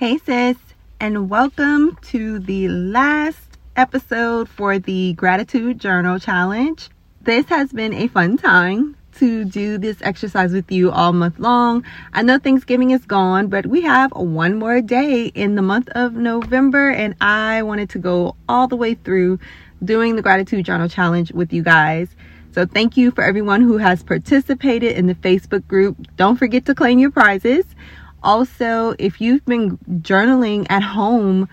Hey, sis, and welcome to the last episode for the Gratitude Journal Challenge. This has been a fun time to do this exercise with you all month long. I know Thanksgiving is gone, but we have one more day in the month of November, and I wanted to go all the way through doing the Gratitude Journal Challenge with you guys. So, thank you for everyone who has participated in the Facebook group. Don't forget to claim your prizes. Also, if you've been journaling at home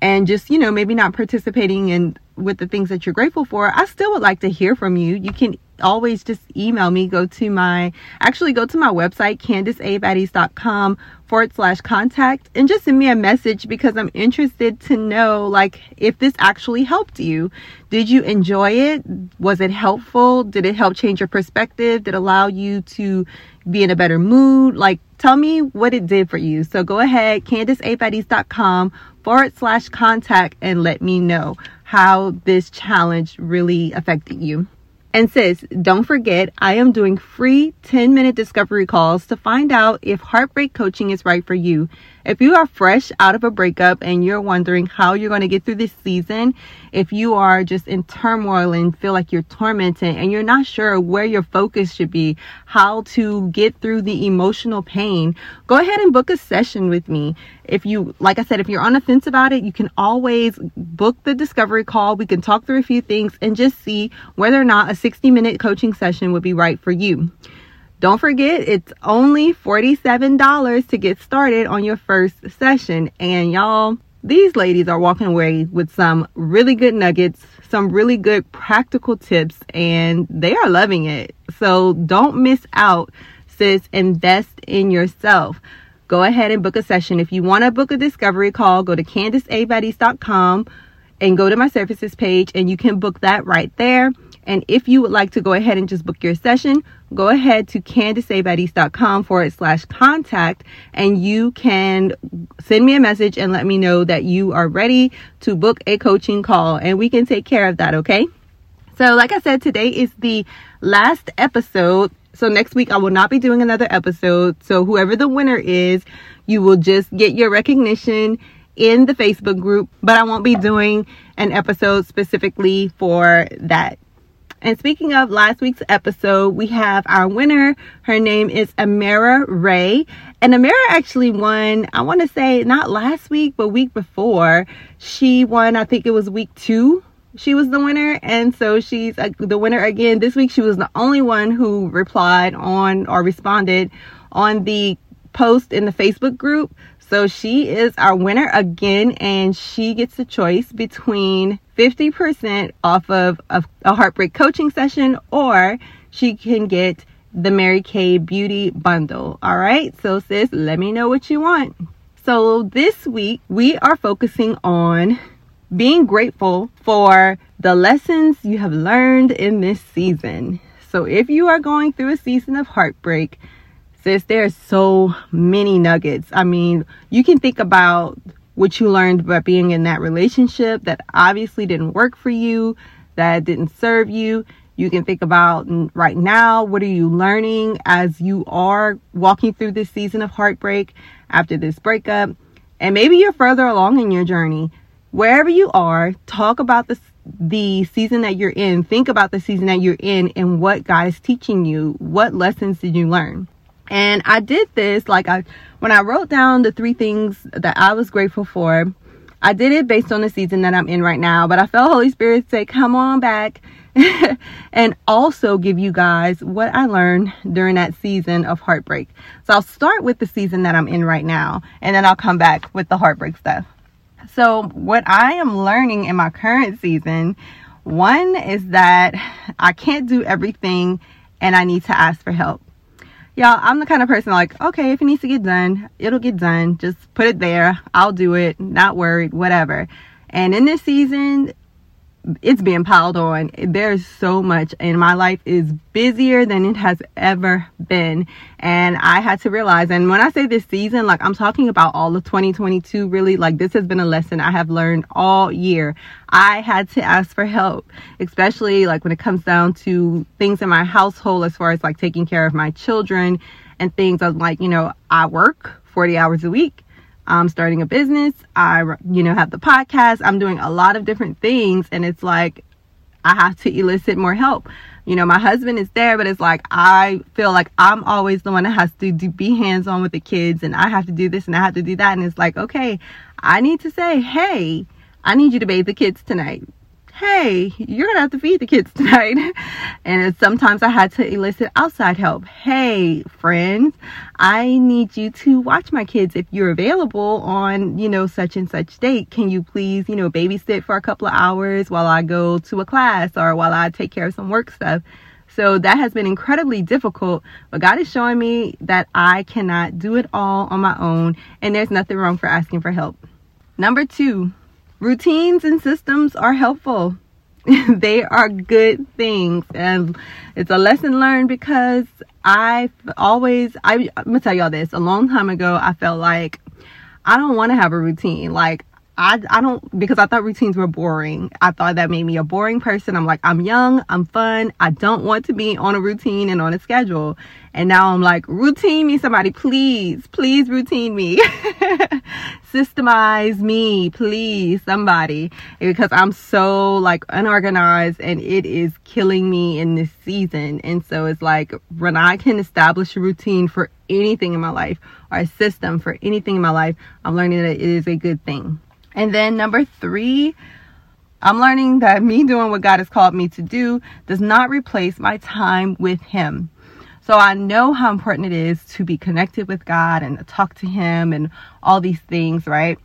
and just, you know, maybe not participating in with the things that you're grateful for, I still would like to hear from you. You can always just email me. Go to my, actually go to my website, candiceabaddies.com forward slash contact and just send me a message because I'm interested to know like if this actually helped you. Did you enjoy it? Was it helpful? Did it help change your perspective? Did it allow you to be in a better mood? Like tell me what it did for you. So go ahead, candiceabaddies.com forward slash contact and let me know how this challenge really affected you. And sis, don't forget, I am doing free 10 minute discovery calls to find out if heartbreak coaching is right for you. If you are fresh out of a breakup and you're wondering how you're going to get through this season, if you are just in turmoil and feel like you're tormented and you're not sure where your focus should be, how to get through the emotional pain, go ahead and book a session with me. If you, like I said, if you're on the fence about it, you can always book the discovery call. We can talk through a few things and just see whether or not a 60 minute coaching session would be right for you. Don't forget, it's only $47 to get started on your first session. And y'all, these ladies are walking away with some really good nuggets, some really good practical tips, and they are loving it. So don't miss out, sis. Invest in yourself. Go ahead and book a session. If you want to book a discovery call, go to candiceabaddies.com and go to my services page, and you can book that right there. And if you would like to go ahead and just book your session, go ahead to candiceabaddies.com forward slash contact and you can send me a message and let me know that you are ready to book a coaching call and we can take care of that, okay? So, like I said, today is the last episode. So, next week I will not be doing another episode. So, whoever the winner is, you will just get your recognition in the Facebook group, but I won't be doing an episode specifically for that and speaking of last week's episode, we have our winner. Her name is Amara Ray. And Amara actually won, I want to say not last week, but week before. She won, I think it was week two. She was the winner. And so she's uh, the winner again. This week, she was the only one who replied on or responded on the post in the Facebook group. So she is our winner again, and she gets a choice between 50% off of a, a heartbreak coaching session, or she can get the Mary Kay Beauty Bundle. All right, so sis, let me know what you want. So this week we are focusing on being grateful for the lessons you have learned in this season. So if you are going through a season of heartbreak, sis, there are so many nuggets. I mean, you can think about what you learned about being in that relationship that obviously didn't work for you, that didn't serve you. You can think about right now, what are you learning as you are walking through this season of heartbreak after this breakup? And maybe you're further along in your journey. Wherever you are, talk about the, the season that you're in. Think about the season that you're in and what God is teaching you. What lessons did you learn? And I did this like I when I wrote down the three things that I was grateful for. I did it based on the season that I'm in right now, but I felt Holy Spirit say, "Come on back." and also give you guys what I learned during that season of heartbreak. So I'll start with the season that I'm in right now, and then I'll come back with the heartbreak stuff. So, what I am learning in my current season, one is that I can't do everything and I need to ask for help y'all i'm the kind of person like okay if it needs to get done it'll get done. Just put it there. I'll do it. Not worried. Whatever. And in this season it's being piled on. There's so much, and my life is busier than it has ever been. And I had to realize, and when I say this season, like I'm talking about all of 2022, really, like this has been a lesson I have learned all year. I had to ask for help, especially like when it comes down to things in my household, as far as like taking care of my children and things. I'm like, you know, I work 40 hours a week. I'm starting a business. I, you know, have the podcast. I'm doing a lot of different things. And it's like, I have to elicit more help. You know, my husband is there, but it's like, I feel like I'm always the one that has to do, be hands on with the kids and I have to do this and I have to do that. And it's like, okay, I need to say, hey, I need you to bathe the kids tonight hey, you're gonna have to feed the kids tonight. and sometimes I had to elicit outside help. Hey, friends, I need you to watch my kids if you're available on, you know, such and such date. Can you please, you know, babysit for a couple of hours while I go to a class or while I take care of some work stuff? So that has been incredibly difficult, but God is showing me that I cannot do it all on my own, and there's nothing wrong for asking for help. Number two, routines and systems are helpful. they are good things and it's a lesson learned because I've always I, I'm gonna tell y'all this a long time ago I felt like I don't want to have a routine like I, I don't because I thought routines were boring. I thought that made me a boring person. I'm like, I'm young, I'm fun. I don't want to be on a routine and on a schedule. And now I'm like, routine me somebody, please, please routine me. Systemize me, please, somebody. Because I'm so like unorganized and it is killing me in this season. And so it's like when I can establish a routine for anything in my life or a system for anything in my life, I'm learning that it is a good thing. And then number three, I'm learning that me doing what God has called me to do does not replace my time with Him. So I know how important it is to be connected with God and talk to Him and all these things, right?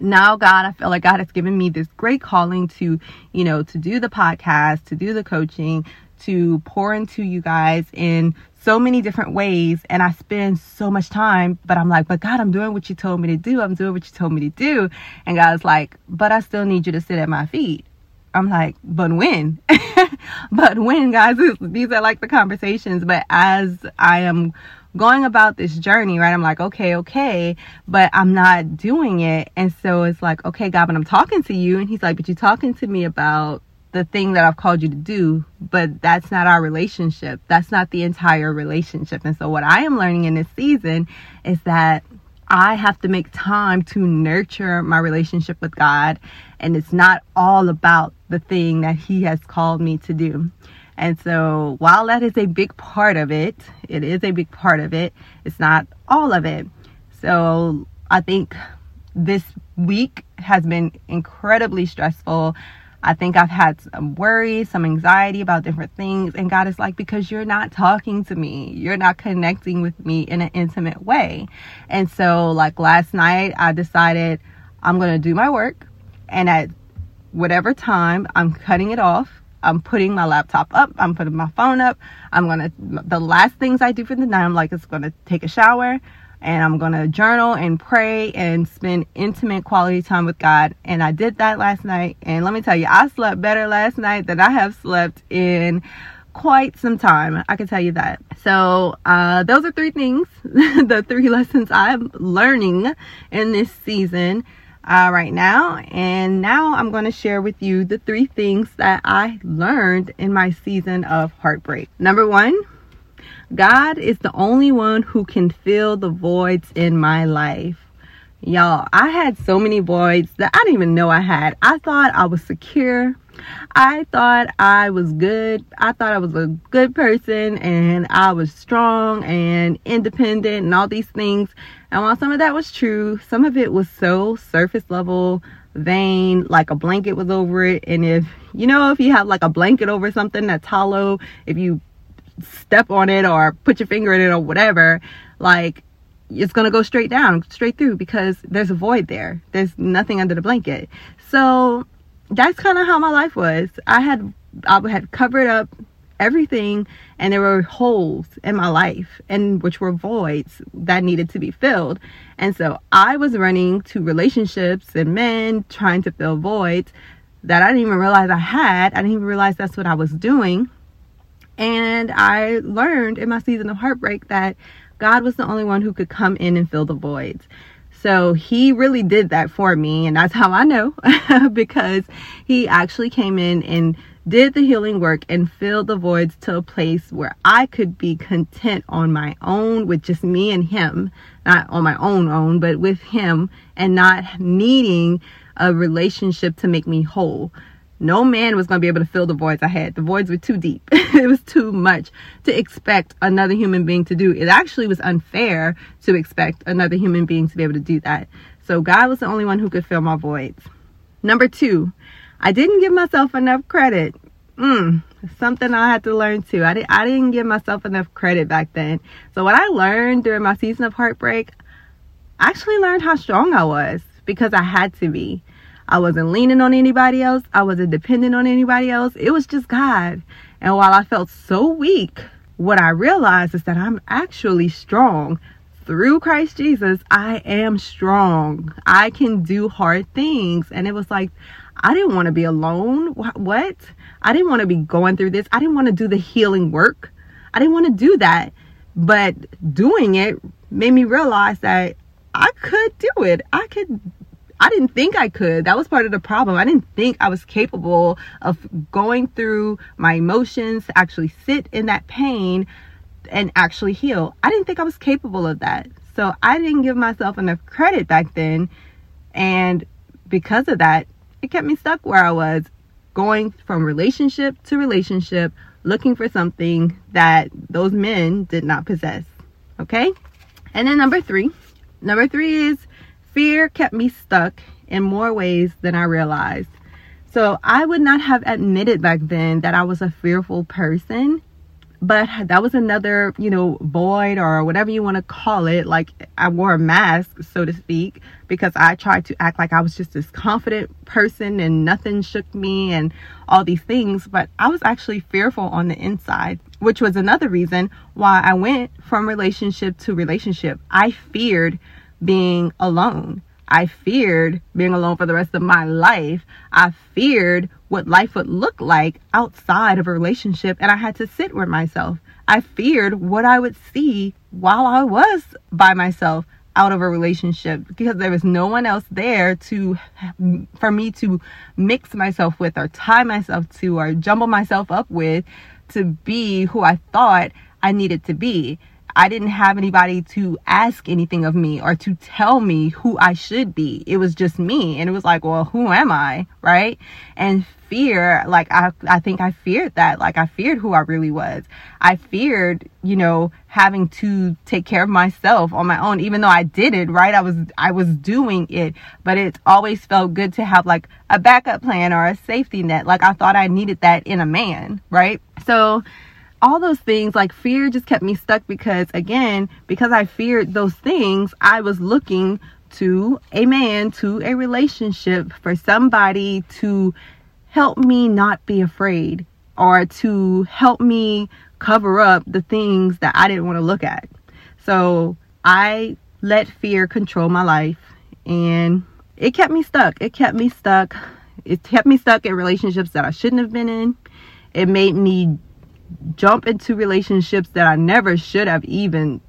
Now, God, I feel like God has given me this great calling to, you know, to do the podcast, to do the coaching, to pour into you guys in so many different ways and I spend so much time, but I'm like, but God, I'm doing what you told me to do. I'm doing what you told me to do. And God's like, but I still need you to sit at my feet. I'm like, but when? but when, guys? These are like the conversations. But as I am going about this journey, right? I'm like, okay, okay, but I'm not doing it. And so it's like, okay, God, but I'm talking to you. And he's like, but you're talking to me about the thing that I've called you to do, but that's not our relationship. That's not the entire relationship. And so, what I am learning in this season is that I have to make time to nurture my relationship with God, and it's not all about the thing that He has called me to do. And so, while that is a big part of it, it is a big part of it, it's not all of it. So, I think this week has been incredibly stressful. I think I've had some worry, some anxiety about different things. And God is like, because you're not talking to me, you're not connecting with me in an intimate way. And so, like last night, I decided I'm going to do my work. And at whatever time, I'm cutting it off. I'm putting my laptop up. I'm putting my phone up. I'm going to, the last things I do for the night, I'm like, it's going to take a shower and I'm going to journal and pray and spend intimate quality time with God. And I did that last night. And let me tell you, I slept better last night than I have slept in quite some time. I can tell you that. So, uh, those are three things, the three lessons I'm learning in this season. Uh, right now, and now I'm going to share with you the three things that I learned in my season of heartbreak. Number one, God is the only one who can fill the voids in my life. Y'all, I had so many voids that I didn't even know I had. I thought I was secure. I thought I was good. I thought I was a good person and I was strong and independent and all these things. And while some of that was true, some of it was so surface level, vain, like a blanket was over it. And if, you know, if you have like a blanket over something that's hollow, if you step on it or put your finger in it or whatever, like it's going to go straight down, straight through because there's a void there. There's nothing under the blanket. So that's kind of how my life was. I had I had covered up everything and there were holes in my life and which were voids that needed to be filled. And so I was running to relationships and men trying to fill voids that I didn't even realize I had. I didn't even realize that's what I was doing. And I learned in my season of heartbreak that God was the only one who could come in and fill the voids. So he really did that for me. And that's how I know because he actually came in and did the healing work and filled the voids to a place where I could be content on my own with just me and him, not on my own own, but with him and not needing a relationship to make me whole. No man was going to be able to fill the voids I had. The voids were too deep. it was too much to expect another human being to do. It actually was unfair to expect another human being to be able to do that. So God was the only one who could fill my voids. Number two, I didn't give myself enough credit. Mm, something I had to learn too. I, di- I didn't give myself enough credit back then. So what I learned during my season of heartbreak, I actually learned how strong I was because I had to be. I wasn't leaning on anybody else. I wasn't dependent on anybody else. It was just God. And while I felt so weak, what I realized is that I'm actually strong. Through Christ Jesus, I am strong. I can do hard things. And it was like, I didn't want to be alone. What? I didn't want to be going through this. I didn't want to do the healing work. I didn't want to do that. But doing it made me realize that I could do it. I could I didn't think I could. That was part of the problem. I didn't think I was capable of going through my emotions to actually sit in that pain and actually heal. I didn't think I was capable of that. So I didn't give myself enough credit back then. And because of that, it kept me stuck where I was, going from relationship to relationship, looking for something that those men did not possess. Okay? And then number three. Number three is fear kept me stuck in more ways than I realized. So I would not have admitted back then that I was a fearful person but that was another you know void or whatever you want to call it like i wore a mask so to speak because i tried to act like i was just this confident person and nothing shook me and all these things but i was actually fearful on the inside which was another reason why i went from relationship to relationship i feared being alone I feared being alone for the rest of my life. I feared what life would look like outside of a relationship, and I had to sit with myself. I feared what I would see while I was by myself out of a relationship because there was no one else there to for me to mix myself with or tie myself to or jumble myself up with to be who I thought I needed to be. I didn't have anybody to ask anything of me or to tell me who I should be. It was just me. And it was like, well, who am I? Right. And fear, like, I, I think I feared that. Like, I feared who I really was. I feared, you know, having to take care of myself on my own, even though I did it, right? I was, I was doing it, but it always felt good to have like a backup plan or a safety net. Like, I thought I needed that in a man, right? So, all those things like fear just kept me stuck because again because i feared those things i was looking to a man to a relationship for somebody to help me not be afraid or to help me cover up the things that i didn't want to look at. So i let fear control my life and it kept me stuck. It kept me stuck. It kept me stuck in relationships that i shouldn't have been in. It made me jump into relationships that I never should have even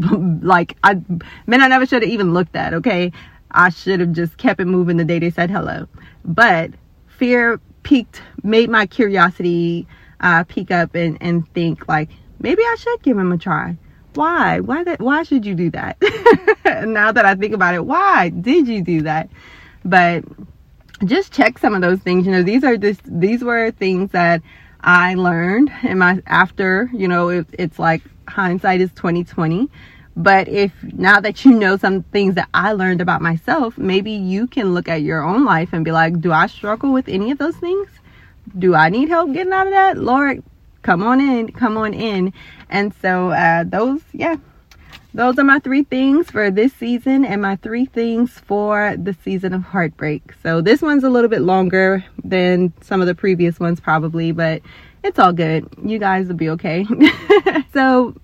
like I men I never should have even looked at, okay? I should have just kept it moving the day they said hello. But fear peaked made my curiosity uh peak up and and think like maybe I should give him a try. Why? Why that why should you do that? now that I think about it, why did you do that? But just check some of those things. You know, these are just these were things that I learned in my after, you know, it, it's like hindsight is 2020. But if now that you know some things that I learned about myself, maybe you can look at your own life and be like, do I struggle with any of those things? Do I need help getting out of that? Lord, come on in, come on in. And so uh, those, yeah, those are my three things for this season and my three things for the season of heartbreak. So this one's a little bit longer than some of the previous ones probably, but it's all good. You guys will be okay. so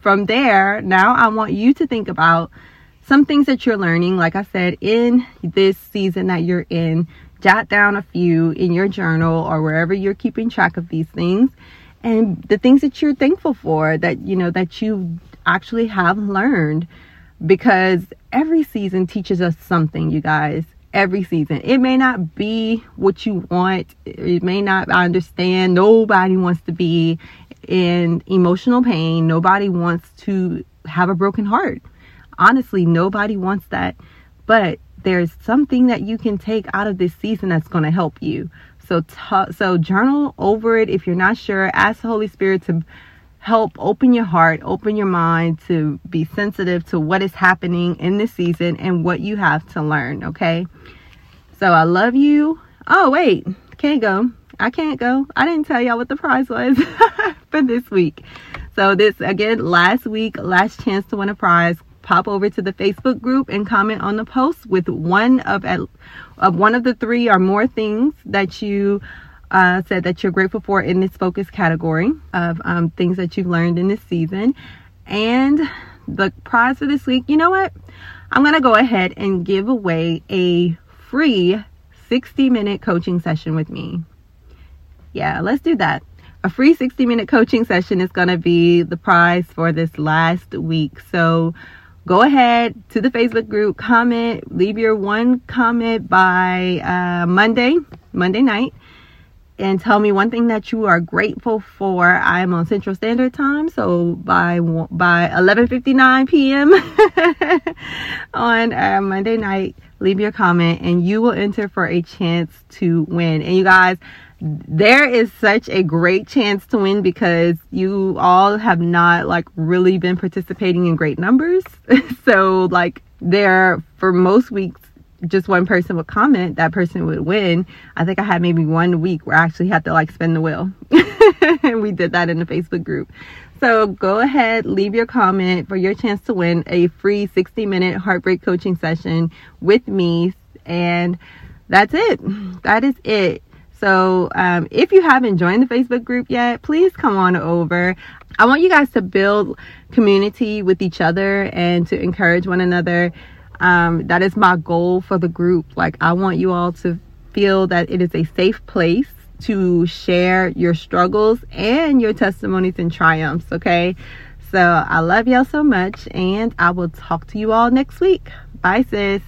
from there, now I want you to think about some things that you're learning, like I said, in this season that you're in. Jot down a few in your journal or wherever you're keeping track of these things and the things that you're thankful for that you know that you actually have learned because every season teaches us something, you guys. every season. It may not be what you want. It may not I understand. Nobody wants to be in emotional pain. Nobody wants to have a broken heart. Honestly, nobody wants that. But there's something that you can take out of this season that's going to help you. So t- so journal over it if you're not sure. Ask the Holy Spirit to help open your heart, open your mind to be sensitive to what is happening in this season and what you have to learn, okay? So I love you. Oh, wait, can't go. I can't go. I didn't tell y'all what the prize was for this week. So this again, last week, last chance to win a prize. Pop over to the Facebook group and comment on the post with one of at, of one of the three or more things that you uh, said that you're grateful for in this focus category of um, things that you've learned in this season. And the prize for this week, you know what? I'm going to go ahead and give away a free 60 minute coaching session with me. Yeah, let's do that. A free 60 minute coaching session is going to be the prize for this last week. So go ahead to the Facebook group, comment, leave your one comment by uh, Monday, Monday night and tell me one thing that you are grateful for. I'm on Central Standard Time, so by by 11:59 p.m. on uh, Monday night, leave your comment and you will enter for a chance to win. And you guys, there is such a great chance to win because you all have not like really been participating in great numbers. so like there for most weeks just one person would comment, that person would win. I think I had maybe one week where I actually had to like spin the wheel. and we did that in the Facebook group. So go ahead, leave your comment for your chance to win a free 60 minute heartbreak coaching session with me. And that's it. That is it. So um, if you haven't joined the Facebook group yet, please come on over. I want you guys to build community with each other and to encourage one another. Um, that is my goal for the group. Like, I want you all to feel that it is a safe place to share your struggles and your testimonies and triumphs. Okay. So I love y'all so much, and I will talk to you all next week. Bye, sis.